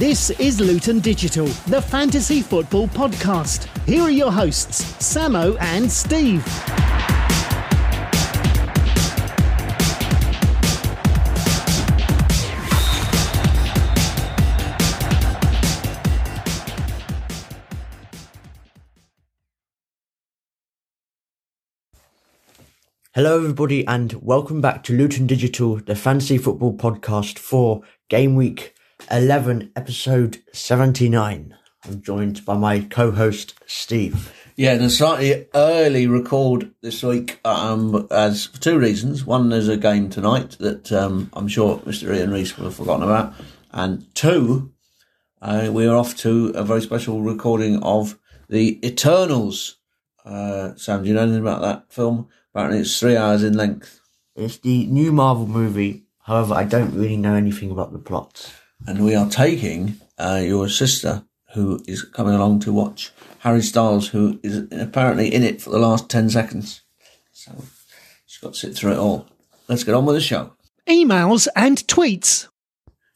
This is Luton Digital, the fantasy football podcast. Here are your hosts, Samo and Steve. Hello, everybody, and welcome back to Luton Digital, the fantasy football podcast for game week 11, episode 79. I'm joined by my co host, Steve. Yeah, and a slightly early record this week, um, as for two reasons. One, there's a game tonight that um, I'm sure Mr. Ian Reese will have forgotten about, and two, uh, we're off to a very special recording of the Eternals. Uh, Sam, do you know anything about that film? Apparently, it's three hours in length, It's the new Marvel movie, however, I don't really know anything about the plot. And we are taking uh, your sister, who is coming along to watch Harry Styles, who is apparently in it for the last ten seconds. So she's got to sit through it all. Let's get on with the show. Emails and tweets.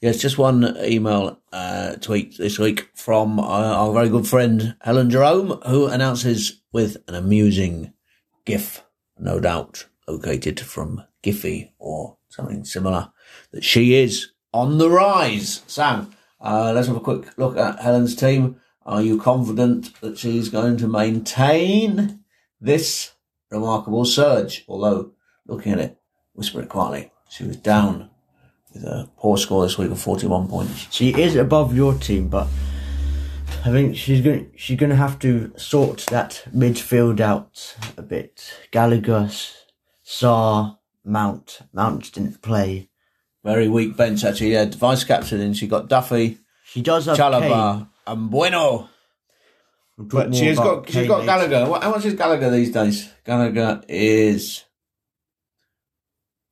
Yes, just one email uh, tweet this week from uh, our very good friend Helen Jerome, who announces with an amusing GIF, no doubt located from Giphy or something similar, that she is on the rise. Sam, uh, let's have a quick look at Helen's team. Are you confident that she's going to maintain this remarkable surge? Although, looking at it, whisper it quietly, she was down with a poor score this week of 41 points. She is above your team, but I think she's going she's going to have to sort that midfield out a bit. Gallagher, Sarr, Mount. Mount didn't play. Very weak bench, actually. Yeah, vice captain, and she got Duffy, She does have Chalobah, and Bueno. We'll talk But more she's about got she's Kane got later. Gallagher. What, how much is Gallagher these days? Gallagher is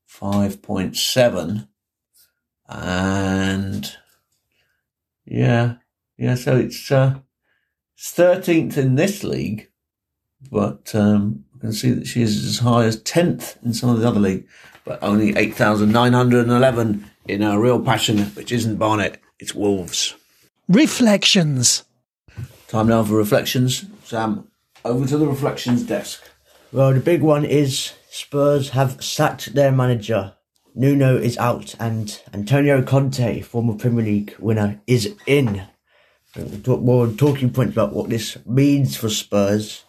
five point seven, and yeah, yeah. So it's uh, thirteenth in this league, but um, I can see that she is as high as tenth in some of the other league, but only eight thousand nine hundred and eleven in our real passion, which isn't Barnet. It's Wolves. Reflections. Time now for reflections. Sam, over to the reflections desk. Well, the big one is Spurs have sacked their manager. Nuno is out, and Antonio Conte, former Premier League winner, is in. We'll talk more talking points about what this means for Spurs,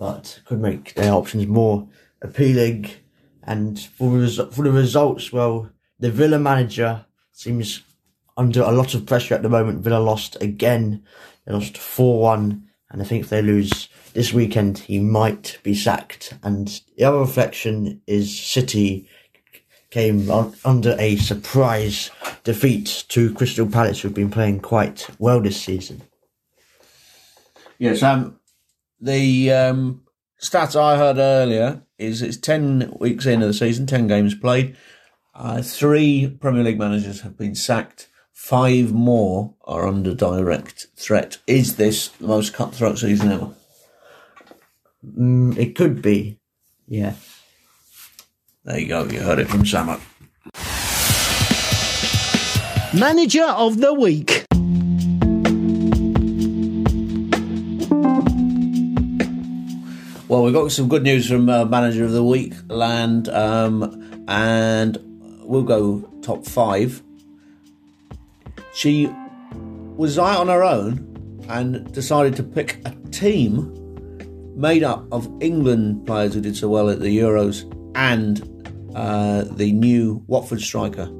but could make their options more appealing. And for for the results, well, the Villa manager seems under a lot of pressure at the moment. Villa lost again. They lost 4 1. And I think if they lose this weekend, he might be sacked. And the other reflection is City came on, under a surprise defeat to Crystal Palace, who've been playing quite well this season. Yes, um, the um, stats I heard earlier is it's 10 weeks into the season, 10 games played. Uh, three Premier League managers have been sacked. Five more are under direct threat. Is this the most cutthroat season ever? Mm, it could be, yeah. There you go. You heard it from Samo. Manager of the week. Well, we've got some good news from uh, Manager of the Week land, um, and we'll go top five. She was out on her own and decided to pick a team made up of England players who did so well at the Euros and uh, the new Watford striker,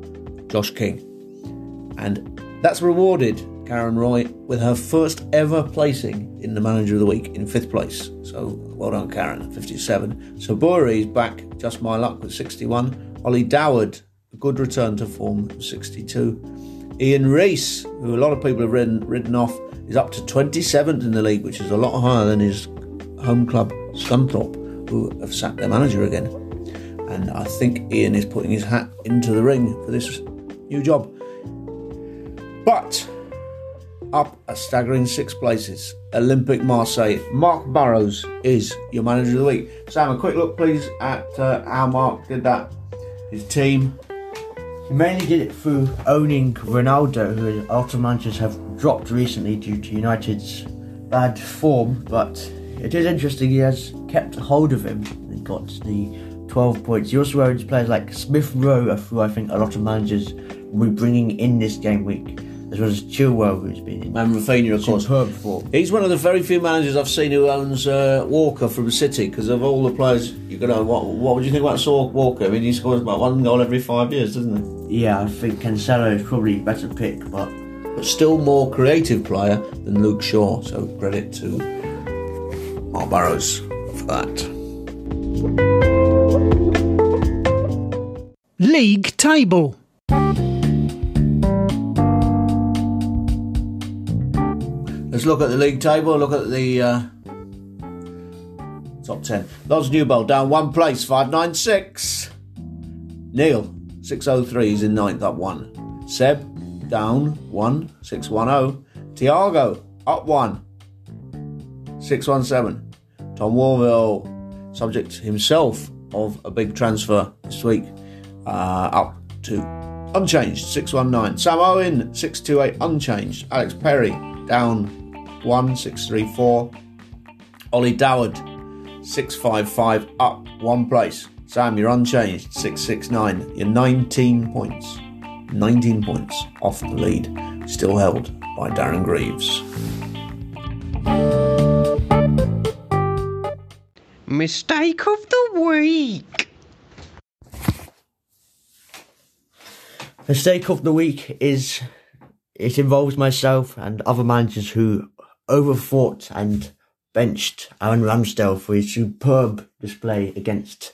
Josh King. And that's rewarded Karen Roy with her first ever placing in the Manager of the Week in fifth place. So well done, Karen, 57. So Bory is back, just my luck with 61. Ollie Doward, a good return to form, 62. Ian Reese, who a lot of people have ridden, ridden off, is up to 27th in the league, which is a lot higher than his home club, Scunthorpe, who have sacked their manager again. And I think Ian is putting his hat into the ring for this new job. But up a staggering six places, Olympic Marseille. Mark Burrows is your manager of the week. Sam, a quick look, please, at uh, how Mark did that. His team. He mainly did it through owning Ronaldo, who a lot of managers have dropped recently due to United's bad form. But it is interesting, he has kept hold of him and got the 12 points. He also owns players like Smith Rowe, who I think a lot of managers will be bringing in this game week, as well as Chilwell, who's been in And Rafinha, of course. superb form. He's one of the very few managers I've seen who owns uh, Walker from City because of all the players. You could know what? What would you think about Saul Walker? I mean, he scores about one goal every five years, doesn't he? Yeah, I think Cancelo is probably a better pick, but But still more creative player than Luke Shaw. So credit to Mark Barrows for that. League table. Let's look at the league table. Look at the uh, top ten. Loz Newbold down one place, five nine six. Neil six oh three is in ninth, up one. Seb down one six one oh. Tiago up one six one seven. Tom Warville, subject himself of a big transfer this week, uh, up to unchanged 619. Sam Owen 628 unchanged. Alex Perry down 1634. Ollie Doward 655 up one place. Sam, you're unchanged 669. You're 19 points. 19 points off the lead. Still held by Darren Greaves. Mistake of the week. Mistake of the week is it involves myself and other managers who overthought and benched Aaron Ramsdale for his superb display against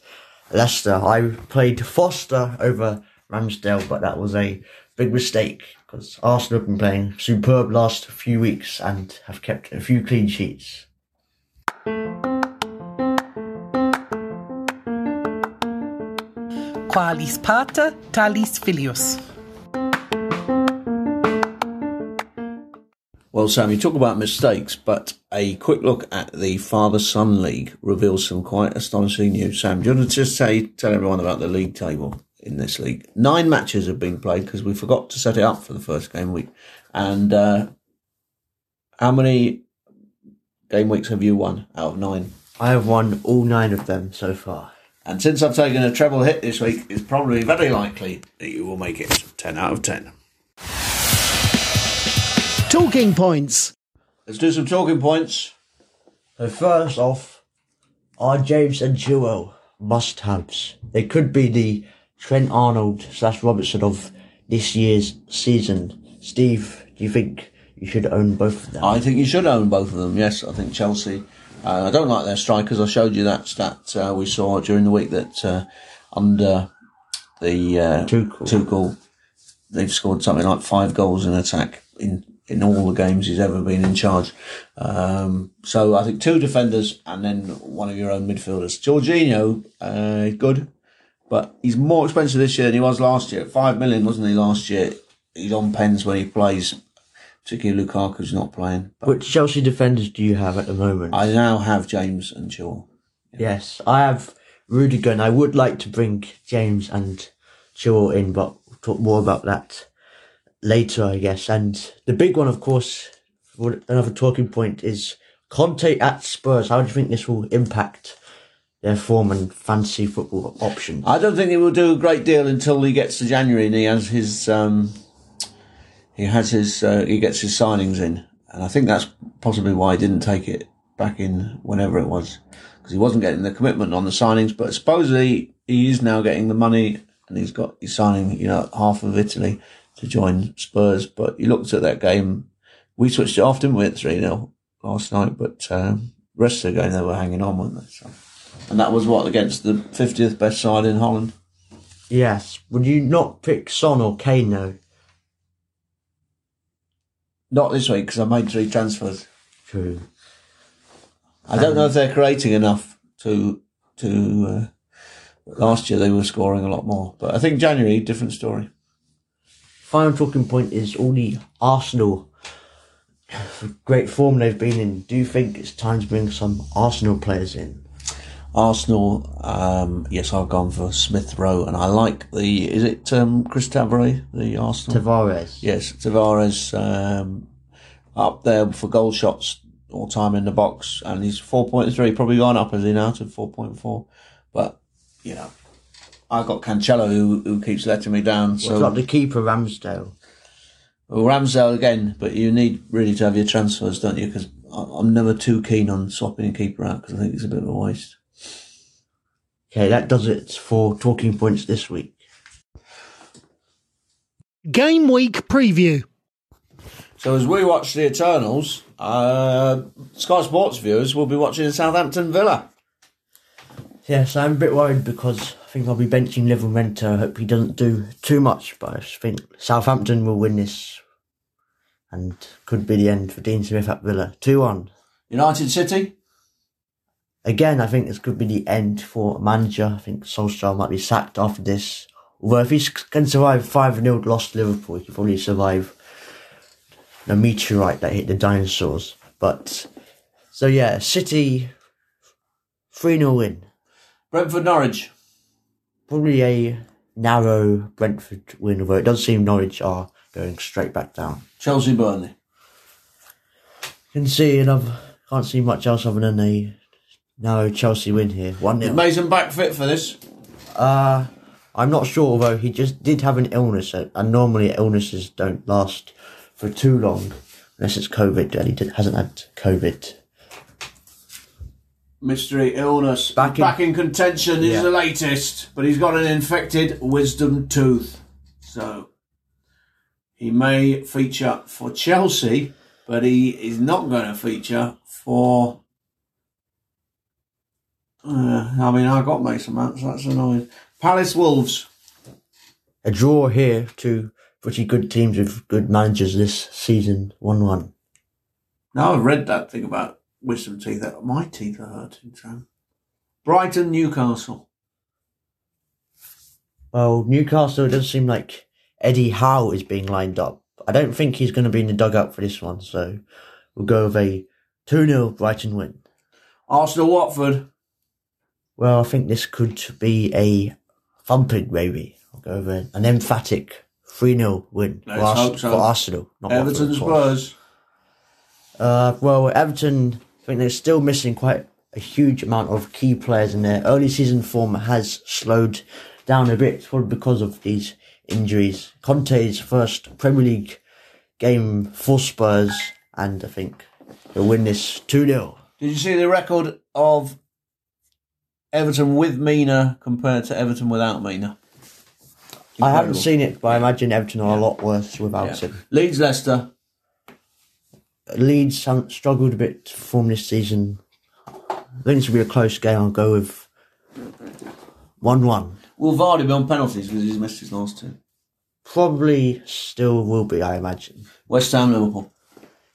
Leicester. I played Foster over Ramsdale, but that was a big mistake because Arsenal have been playing superb last few weeks and have kept a few clean sheets. Qualis pater, talis filius. Well, Sam, you talk about mistakes, but a quick look at the Father Son League reveals some quite astonishing news. Sam, do you want to just say, tell everyone about the league table in this league? Nine matches have been played because we forgot to set it up for the first game week. And uh, how many game weeks have you won out of nine? I have won all nine of them so far. And since I've taken a treble hit this week, it's probably very likely that you will make it 10 out of 10. Talking points. Let's do some talking points. So first off, are James and Chilwell must-haves? They could be the Trent Arnold slash Robertson of this year's season. Steve, do you think you should own both of them? I think you should own both of them. Yes, I think Chelsea. Uh, I don't like their strikers. I showed you that stat uh, we saw during the week that uh, under the uh, Tuchel. Tuchel, they've scored something like five goals in attack in in all the games he's ever been in charge. Um, so I think two defenders and then one of your own midfielders. Jorginho, uh, good, but he's more expensive this year than he was last year. Five million, wasn't he, last year? He's on pens when he plays, particularly Lukaku's not playing. But Which Chelsea defenders do you have at the moment? I now have James and Chilwell. yes, I have Rudiger, and I would like to bring James and Chilwell in, but we'll talk more about that later, I guess. And the big one, of course, another talking point is Conte at Spurs. How do you think this will impact their form and fantasy football options? I don't think he will do a great deal until he gets to January and he has his um, he has his uh, he gets his signings in, and I think that's possibly why he didn't take it back in whenever it was because he wasn't getting the commitment on the signings. But supposedly he is now getting the money, and he's got he's signing you know half of Italy to join Spurs. But you looked at that game, we switched it off, didn't we? At three 0 last night, but um, rest of the game they were hanging on, weren't they? So. And that was what against the fiftieth best side in Holland. Yes. Would you not pick Son or Kane though? Not this week because I made three transfers. True. I don't know if they're creating enough to to. Uh, last year they were scoring a lot more, but I think January different story. Final talking point is all the Arsenal great form they've been in. Do you think it's time to bring some Arsenal players in? Arsenal, um, yes, I've gone for Smith Rowe, and I like the. Is it um, Chris Tavares, the Arsenal? Tavares. yes, Tavares um, up there for goal shots all time in the box, and he's four point three, probably gone up as he now to four point four. But you know, I got Cancelo who who keeps letting me down. So So got the keeper Ramsdale. well, Ramsdale again, but you need really to have your transfers, don't you? Because I'm never too keen on swapping a keeper out because I think it's a bit of a waste. Okay, that does it for talking points this week. Game week preview. So as we watch the Eternals, uh, Sky Sports viewers will be watching Southampton Villa. Yes, I'm a bit worried because I think I'll be benching Livramento. I hope he doesn't do too much, but I think Southampton will win this and could be the end for Dean Smith at Villa. 2 1. United City, Again, I think this could be the end for a manager. I think Solskjaer might be sacked after this. Although if he can survive 5 0 lost to Liverpool, he can probably survive the meteorite that hit the dinosaurs. But, so yeah, City 3 0 win. Brentford Norwich, Probably a narrow Brentford win, although it does seem Norwich are going straight back down. Chelsea Burnley. Can see another, can't see much else other than a narrow Chelsea win here. 1 Is 0. Mason back fit for this? Uh, I'm not sure, although he just did have an illness, uh, and normally illnesses don't last for too long, unless it's COVID, and he hasn't had COVID. Mystery illness. Back Back in- in, contention is Yeah. the latest, but he's got an infected wisdom tooth. So he may feature for Chelsea, but he is not going to feature for. Uh, I mean, I got Mason Mount, so that's annoying. Palace Wolves. A draw here, two pretty good teams with good managers this season, 1 1. Now I've read that thing about wisdom teeth. That my teeth are hurting, Sam. Brighton Newcastle. Well, Newcastle it does seem like Eddie Howe is being lined up. I don't think he's going to be in the dugout for this one, so we'll go with a 2 0 Brighton win. Arsenal Watford. Well, I think this could be a thumping, maybe. I'll go with an emphatic 3 0 win for, Ars- so. for Arsenal. Not Everton Watford. Spurs. Uh, well, Everton, I think they're still missing quite a huge amount of key players in their early season form has slowed down a bit, probably because of these injuries. Conte's first Premier League game for Spurs, and I think they'll win this 2 0. Did you see the record of Everton with Mina compared to Everton without Mina? I haven't seen it, but I imagine Everton are a lot worse without Yeah. him. Leeds Leicester. Leeds struggled a bit to form this season. I think this will be a close game. I'll go with 1 1. Will Vardy be on penalties because he's missed his last two? Probably still will be, I imagine. West Ham Liverpool.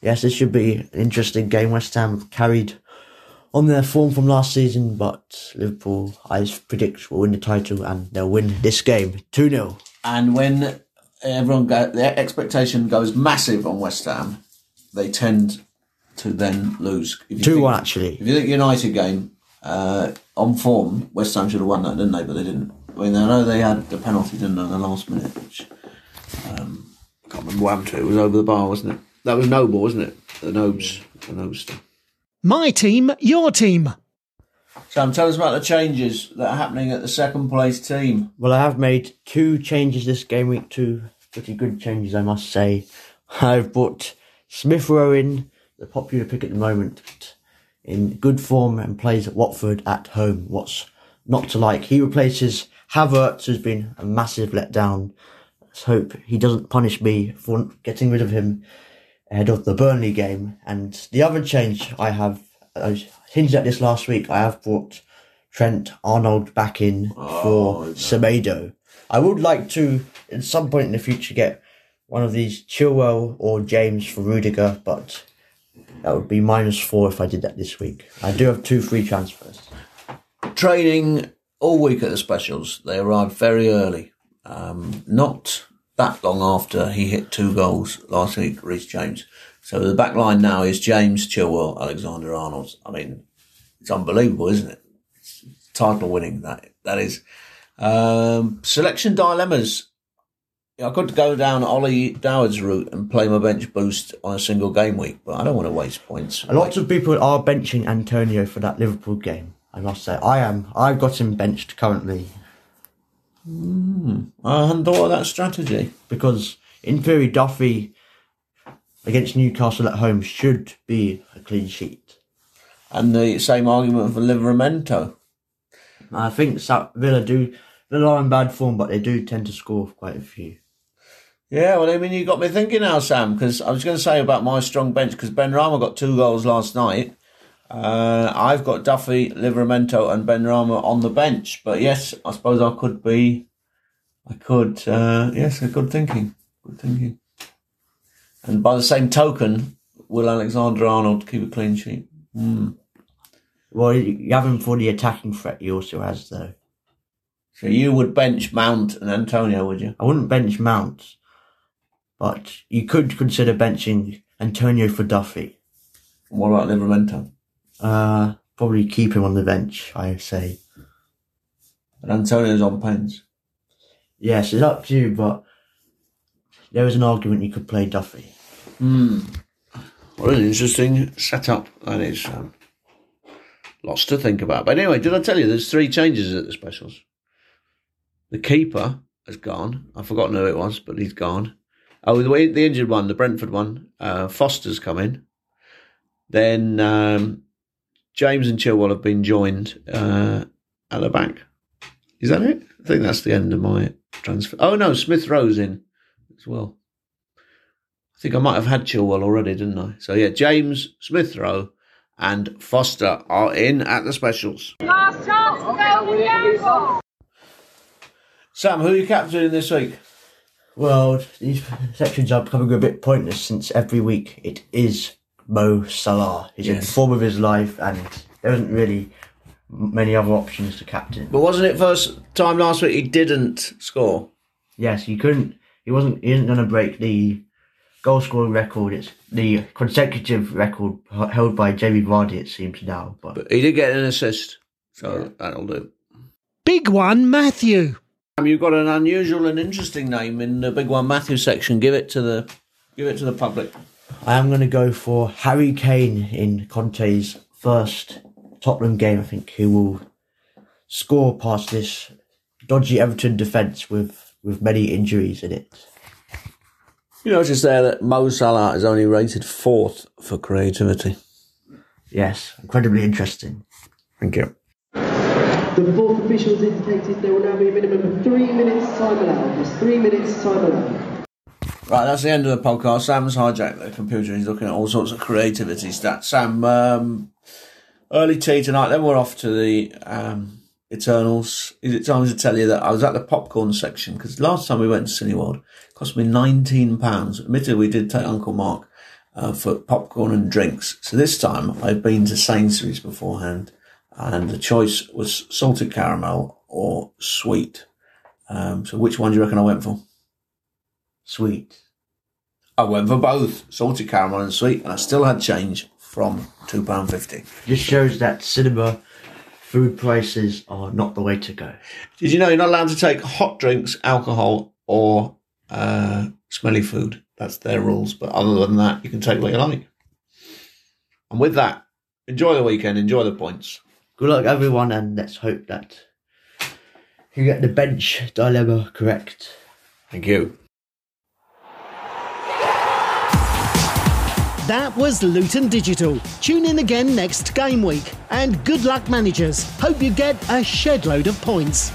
Yes, this should be an interesting game. West Ham carried on their form from last season, but Liverpool, I predict, will win the title and they'll win this game 2 0. And when everyone go, their expectation goes massive on West Ham, they tend to then lose. If you 2 think- 1, actually. If you think United game uh, on form, West Ham should have won that, didn't they? But they didn't. I mean, I know they had the penalty, didn't they, in the last minute, which um, I can't remember what happened to it. It was over the bar, wasn't it? That was Noble, wasn't it? The Nobes, the Nobes. My team, your team. Sam, tell us about the changes that are happening at the second place team. Well, I have made two changes this game week, two pretty good changes, I must say. I've brought Smith Rowe in, the popular pick at the moment, in good form and plays at Watford at home. What's not to like? He replaces Havertz, who's been a massive letdown. Let's hope he doesn't punish me for getting rid of him ahead of the Burnley game. And the other change I have, I hinted at this last week, I have brought Trent Arnold back in oh, for Semedo. I would like to, at some point in the future, get one of these Chilwell or James for Rudiger, but that would be minus four if I did that this week. I do have two free transfers. Training all week at the specials. They arrived very early. Um, not that long after he hit two goals last week, Reece James. So the back line now is James, Chilwell, Alexander Arnold. I mean, it's unbelievable, isn't it? It's title winning. That that is. Um, selection dilemmas. I could go down Ollie Doward's route and play my bench boost on a single game week, but I don't want to waste points. A lot of people are benching Antonio for that Liverpool game. I must say, I am. I've got him benched currently hmm. I hadn't thought of that strategy. because, in theory, Duffy against Newcastle at home should be a clean sheet. And the same argument for Livramento. I think Villa do. Are not in bad form, but they do tend to score quite a few. Yeah, well, I mean, you got me thinking now, Sam, because I was going to say about my strong bench, because Benrahma got two goals last night. Uh, I've got Duffy, Livramento, and Benrahma on the bench. But yes, I suppose I could be. I could. Uh, yes, good thinking. Good thinking. And by the same token, will Alexander Arnold keep a clean sheet? Well, you you have him for the attacking threat he also has, though. So you would bench Mount and Antonio, would you? I wouldn't bench Mount, but you could consider benching Antonio for Duffy. What about Livramento? Uh, probably keep him on the bench, I say. And Antonio's on pens. Yes, it's up to you, but there is an argument you could play Duffy. Hmm. What an interesting setup that is. Um, lots to think about. But anyway, did I tell you there's three changes at the specials? The keeper has gone. I've forgotten who it was, but he's gone. Oh, the, the injured one, the Brentford one, uh, Foster's come in. Then um, James and Chilwell have been joined uh, at the back. Is that it? I think that's the end of my transfer. Oh no, Smith Rowe's in as well. I think I might have had Chilwell already, didn't I? So yeah, James, Smith Rowe, and Foster are in at the specials. Last chance to go with Gamble. Sam, who are you captaining this week? Well, these sections are becoming a bit pointless since every week it is Mo Salah. He's in Yes. form of his life, and there isn't really many other options to captain. But wasn't it first time last week he didn't score? Yes, he couldn't. He wasn't. He isn't going to break the goal scoring record. It's the consecutive record h- held by Jamie Vardy. It seems now, but, But he did get an assist, so that'll do. Big one, Matthew. Sam, you've got an unusual and interesting name in the Big One Matthew section. Give it to the, give it to the public. I am going to go for Harry Kane in Conte's first Tottenham game. I think he will score past this dodgy Everton defence with with many injuries in it. You notice there that Mo Salah is only rated fourth for creativity. Yes, incredibly interesting. Thank you. The fourth officials indicated there will now be a minimum of three minutes time allowed. There's three minutes time allowed. Right, that's the end of the podcast. Sam's hijacked the computer. He's looking at all sorts of creativity stats. Sam, um, early tea tonight. Then we're off to the um, Eternals. Is it time to tell you that I was at the popcorn section because last time we went to Cineworld, it cost me nineteen pounds. Admittedly, we did take Uncle Mark uh, for popcorn and drinks. So this time I've been to Sainsbury's beforehand, and the choice was salted caramel or sweet. Um, so which one do you reckon I went for? Sweet. I went for both salted caramel and sweet, and I still had change from two pound fifty. Just shows that cinema food prices are not the way to go. Did you know you're not allowed to take hot drinks, alcohol, or uh, smelly food? That's their rules. But other than that, you can take what you like. And with that, enjoy the weekend, enjoy the points. Good luck, everyone, and let's hope that you get the bench dilemma correct. Thank you. That was Luton Digital. Tune in again next game week. And good luck, managers. Hope you get a shed load of points.